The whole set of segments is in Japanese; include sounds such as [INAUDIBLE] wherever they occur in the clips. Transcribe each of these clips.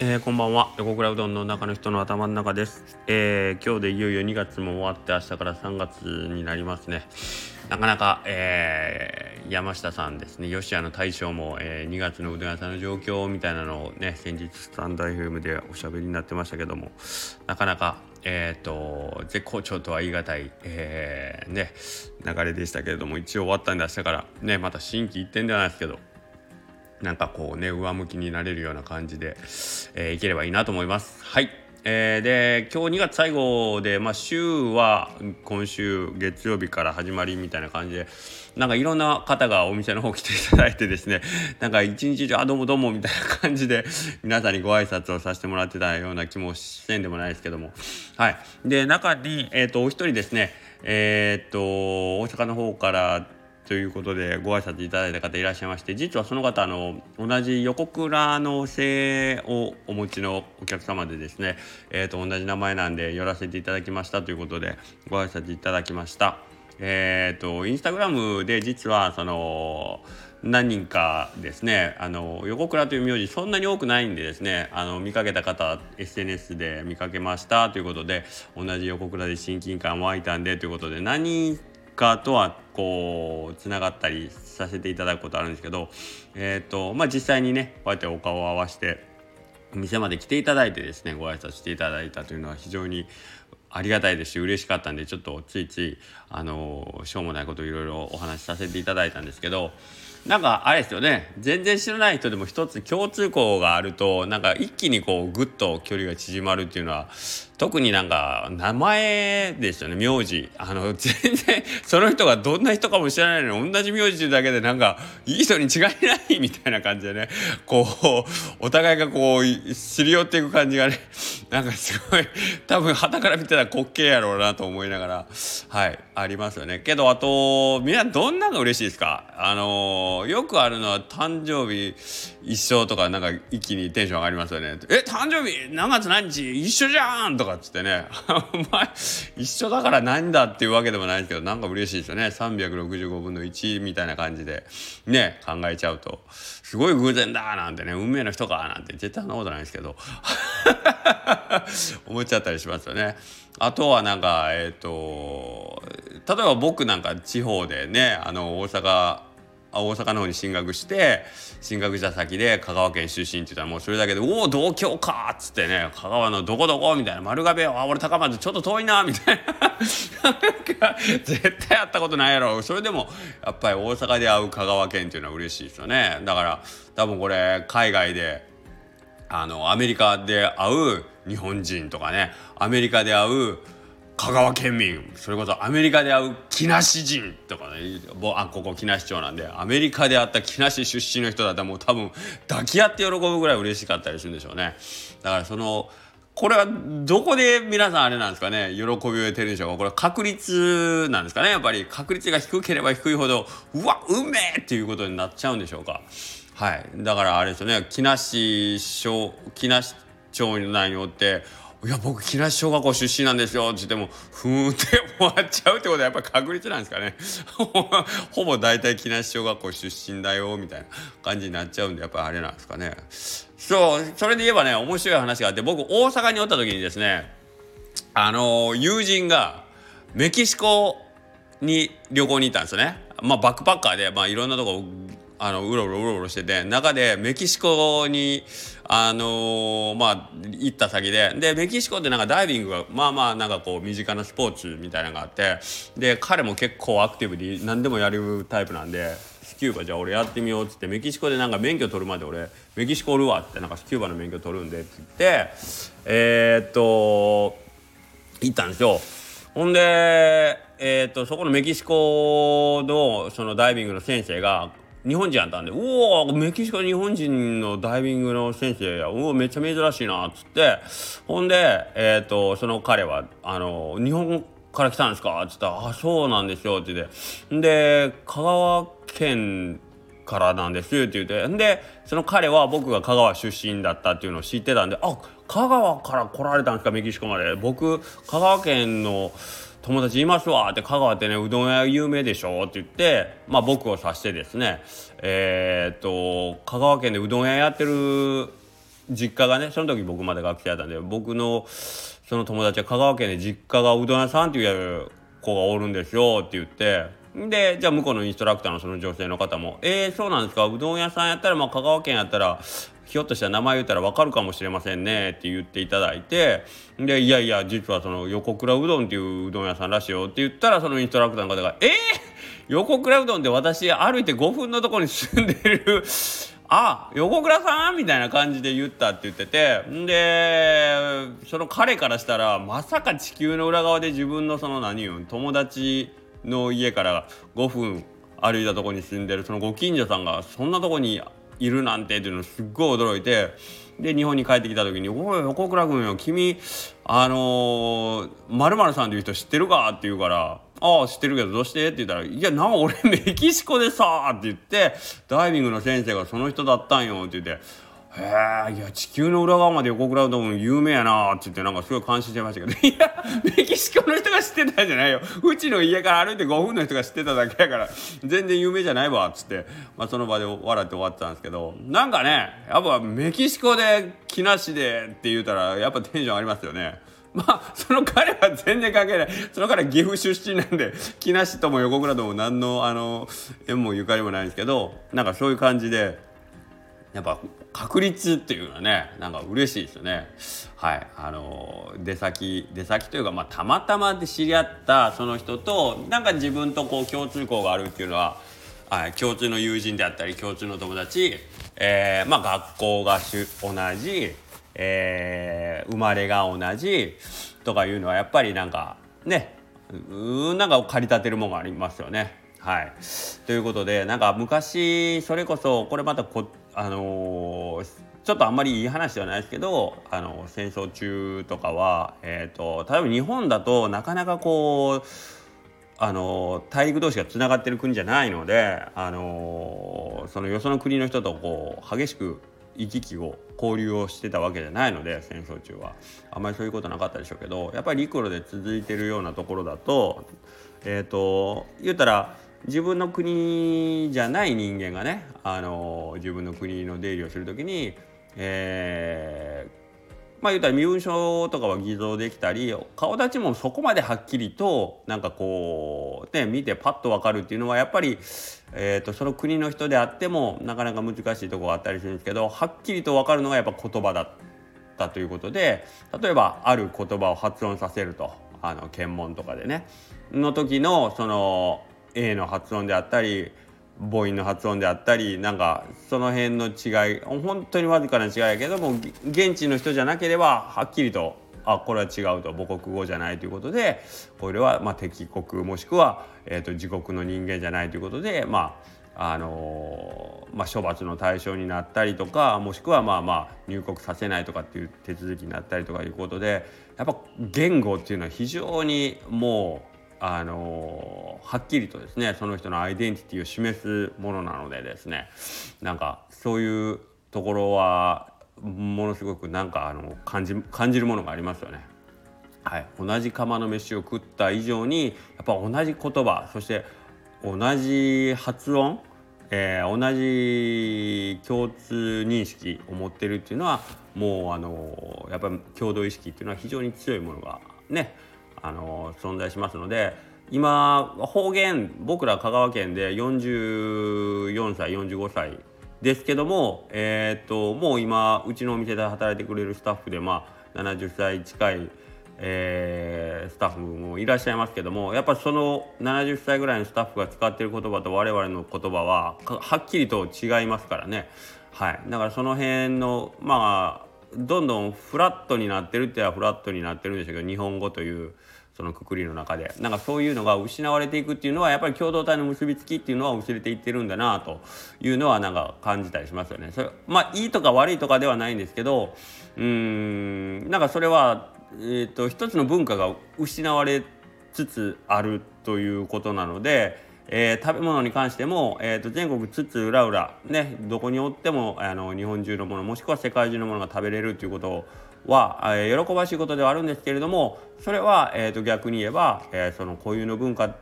えー、こんばんは。横倉うどんの中の人の頭の中です、えー、今日でいよいよ2月も終わって明日から3月になりますね。なかなか、えー、山下さんですね。吉谷の大将も、えー、2月のうどん屋さんの状況みたいなのをね先日スタンダイフームでおしゃべりになってましたけども。なかなかえっ、と絶好調とは言い難い、え、ね流れでしたけれども一応終わったんで明日からねまた心機一転ではないですけど。なんかこうね上向きになれるような感じで、えー、いければいいなと思います。はい。えー、で今日2月最後で、まあ、週は今週月曜日から始まりみたいな感じでなんかいろんな方がお店の方来ていただいてですね [LAUGHS] なんか一日中「あどうもどうも」みたいな感じで皆さんにご挨拶をさせてもらってたような気もしてんでもないですけども。はい。で中に、えーと、お一人ですねえっ、と大阪の方からということでご挨拶いただいた方いらっしゃいまして実はその方あの同じ横倉の姓をお持ちのお客様でですね、えー、と同じ名前なんで寄らせていただきましたということでご挨拶いただきました。えーと、インスタグラムで実はその何人かですねあの横倉という名字そんなに多くないんでですねあの見かけた方 SNS で見かけましたということで同じ横倉で親近感湧いたんでということで何人かとはこうつながったりさせていただくことあるんですけど、えーとまあ、実際にねこうやってお顔を合わせてお店まで来ていただいてですねご挨拶していただいたというのは非常にありがたいですし嬉しかったんでちょっとついついあのしょうもないこといろいろお話しさせていただいたんですけどなんかあれですよね。全然知らない人でも一つ共通項があるとなんか一気にこうグッと距離が縮まるっていうのは特になんか名前ですよね。名字。あの全然その人がどんな人かも知らないのに同じ名字だけでなんかいい人に違いないみたいな感じでね。こうお互いがこう知り寄っていく感じがねなんかすごい多分はたから見てたら滑稽やろうなと思いながらはいありますよね。けどあとみんなどんなの嬉しいですか？あのよくあるのは誕生日一緒とかなんか一気にテンション上がりますよね。え誕生日何月何日一緒じゃんとかっつってね。[LAUGHS] お前一緒だから何だっていうわけでもないですけどなんか嬉しいですよね。365分の1みたいな感じで。ね考えちゃうと。すごい偶然だなんてね。運命の人かなんて絶対そんなことないですけど。[LAUGHS] 思っちゃったりしますよね。あとはなんかえっ、ー、と例えば僕なんか地方でねあの大阪大阪の方に進学して進学した先で香川県出身って言ったらもうそれだけで「おお同郷か!」っつってね「香川のどこどこ?」みたいな「丸亀あ俺高松ちょっと遠いな」みたいな絶対会ったことないやろそれでもやっぱり大阪で会う香川県っていうのは嬉しいですよねだから多分これ海外であのアメリカで会う日本人とかねアメリカで会う香川県民それこそアメリカで会う木梨人とかねあここ木梨町なんでアメリカで会った木梨出身の人だったらもう多分抱き合って喜ぶぐらい嬉しかったりするんでしょうね。だからそのこれはどこで皆さんあれなんですかね喜びを得てるんでしょうか。これ確率なんですかねやっぱり確率が低ければ低いほどうわうめえっていうことになっちゃうんでしょうか。はい。だからあれですよね木梨町木梨町内によっていや僕木梨小学校出身なんですよ」って言ってもふーんって [LAUGHS] 終わっちゃうってことはやっぱ確率なんですかね。[LAUGHS] ほぼ大体木梨小学校出身だよみたいな感じになっちゃうんでやっぱりあれなんですかね。そうそれで言えばね面白い話があって僕大阪におった時にですねあの友人がメキシコに旅行に行ったんですよね。まあバックパッカーで、まあ、いろんなとこあのうろうろうろうろしてて中でメキシコにあのー、まあ行った先ででメキシコってなんかダイビングがまあまあなんかこう身近なスポーツみたいなのがあってで彼も結構アクティブに何でもやるタイプなんでスキューバじゃあ俺やってみようっつってメキシコでなんか免許取るまで俺メキシコおるわってなんかスキューバの免許取るんでって言ってえー、っと行ったんですよ。ほんで、えー、っとそこのメキシコのそのダイビングの先生が日本人やったんで「おおメキシコ日本人のダイビングの先生やおおめっちゃ珍しいな」っつってほんで、えーと、その彼はあの「日本から来たんですか?」っつったら「あそうなんですよ」って言ってで香川県からなんですって言ってでその彼は僕が香川出身だったっていうのを知ってたんで「あ香川から来られたんですか？メキシコまで僕香川県の友達いますわって香川ってねうどん屋有名でしょって言ってまあ僕を指してですねえー、っと香川県でうどん屋やってる実家がねその時僕まだ学生だったんで僕のその友達は香川県で実家がうどん屋さんっていう子がおるんですよって言ってでじゃあ向こうのインストラクターのその女性の方も「えー、そうなんですか？うどん屋さんやったらまあ香川県やったらひょっとしたら名前言ったら分かるかもしれませんね」って言っていただいてで「いやいや実はその横倉うどんっていううどん屋さんらしいよ」って言ったらそのインストラクターの方が「えー、横倉うどんって私歩いて5分のとこに住んでる。[LAUGHS] あ横倉さん？みたいな感じで言ったって言ってて。でその彼からしたらまさか地球の裏側で自分のその何言う友達の家から5分歩いたとこに住んでるそのご近所さんがそんなとこにいるなんてっていうのすっごい驚いてで日本に帰ってきた時に「おい横倉君よ君あのまるさんっていう人知ってるか?」って言うから「ああ知ってるけどどうして?」って言ったら「いやなお俺メキシコでさ」って言ってダイビングの先生がその人だったんよって言って「へえいや地球の裏側まで横倉うどん有名やな」って言ってなんかすごい感心してましたけど「[LAUGHS] いやメキシコの人が知ってたんじゃないよ。うちの家から歩いて5分の人が知ってただけやから。全然有名じゃないわ」つって、まあ、その場で笑って終わってたんですけど。なんかねやっぱメキシコで木梨でって言うたらやっぱテンション上がりますよね。まあその彼は全然関係ない。その彼は岐阜出身なんで木梨とも横倉とも何のあの縁もゆかりもないんですけどなんかそういう感じでやっぱ確率っていうのはねなんか嬉しいですよね。はいあの出先出先というか、まあ、たまたまで知り合ったその人となんか自分とこう共通項があるっていうのは、はい、共通の友人であったり共通の友達、えーまあ、学校が同じえー、生まれが同じとかいうのはやっぱりなんかねうんなんか駆り立てるものがありますよね。はい、ということでなんか昔それこそこれまたこっ、あのー、ちょっとあんまりいい話ではないですけど、あの戦争中とかは、えーと、例えば日本だとなかなかこうあの大陸同士がつながってる国じゃないので、あのそのよその国の人とこう激しく行き来を交流をしてたわけじゃないので戦争中は。あんまりそういうことなかったでしょうけどやっぱり陸路で続いてるようなところだとえっ、ー、と言ったら自分の国じゃない人間がねあの自分の国の出入りをする時に、えー、まあ言ったら身分証とかは偽造できたり顔立ちもそこまではっきりとなんかこうね見てパッと分かるっていうのはやっぱり、えーと、その国の人であってもなかなか難しいとこがあったりするんですけどはっきりと分かるのがやっぱ言葉だったということで例えばある言葉を発音させるとあの検問とかでねの時のその A の発音であったり母音の発音であったりなんかその辺の違い本当にわずかな違いやけども現地の人じゃなければはっきりとあこれは違うと母国語じゃないということでこれはまあ敵国もしくは、えー、と自国の人間じゃないということでまああのー、まあ、処罰の対象になったりとかもしくはまあまあ入国させないとかっていう手続きになったりとかいうことでやっぱ言語っていうのは非常にもうあのはっきりとですねその人のアイデンティティを示すものなのでですねなんかそういうところはものすごくなんかあの感じ感じるものがありますよね。はい、同じ釜の飯を食った以上にやっぱ同じ言葉そして同じ発音、えー、同じ共通認識を持ってるっていうのはもうあのやっぱり共同意識っていうのは非常に強いものがねあの存在しますので今方言僕ら香川県で44歳45歳ですけども、えー、っともう今うちのお店で働いてくれるスタッフで、まあ、70歳近い、えー、スタッフもいらっしゃいますけどもやっぱその70歳ぐらいのスタッフが使ってる言葉と我々の言葉ははっきりと違いますからね。はい、だからその辺のまあどんどんフラットになってるってはフラットになってるんでしょうけど日本語というそのくくりの中でなんかそういうのが失われていくっていうのはやっぱり共同体の結びつきっていうのは薄れていってるんだなというのはなんか感じたりしますよね。それまあいいとか悪いとかではないんですけどうーんなんかそれは、えーと、一つの文化が失われつつあるということなので。えー、食べ物に関しても、えーと、全国津々浦々、ね、どこにおってもあの日本中のものもしくは世界中のものが食べれるということは、えー、喜ばしいことではあるんですけれどもそれは、えーと、逆に言えば、えー、その固有の文化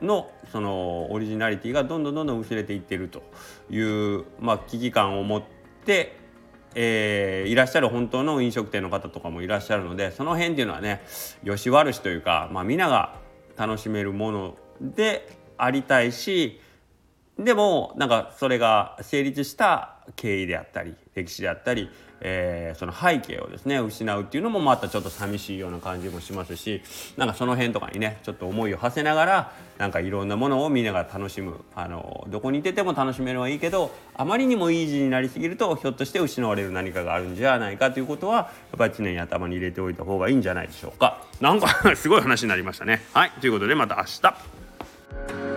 のそのオリジナリティがどんどんどんどん薄れていってるという、まあ、危機感を持って、えー、いらっしゃる本当の飲食店の方とかもいらっしゃるのでその辺っていうのはねよし悪しというか、まあ、皆が楽しめるものでありたいしでもなんかそれが成立した経緯であったり歴史であったり、えー、その背景をですね失うっていうのもまたちょっと寂しいような感じもしますしなんかその辺とかにねちょっと思いを馳せながらなんかいろんなものを見ながら楽しむあのどこにいてても楽しめるのはいいけどあまりにもイージーになりすぎるとひょっとして失われる何かがあるんじゃないかということはやっぱり常に頭に入れておいた方がいいんじゃないでしょうか。なんかすごい話になりましたね。はいということでまた明日。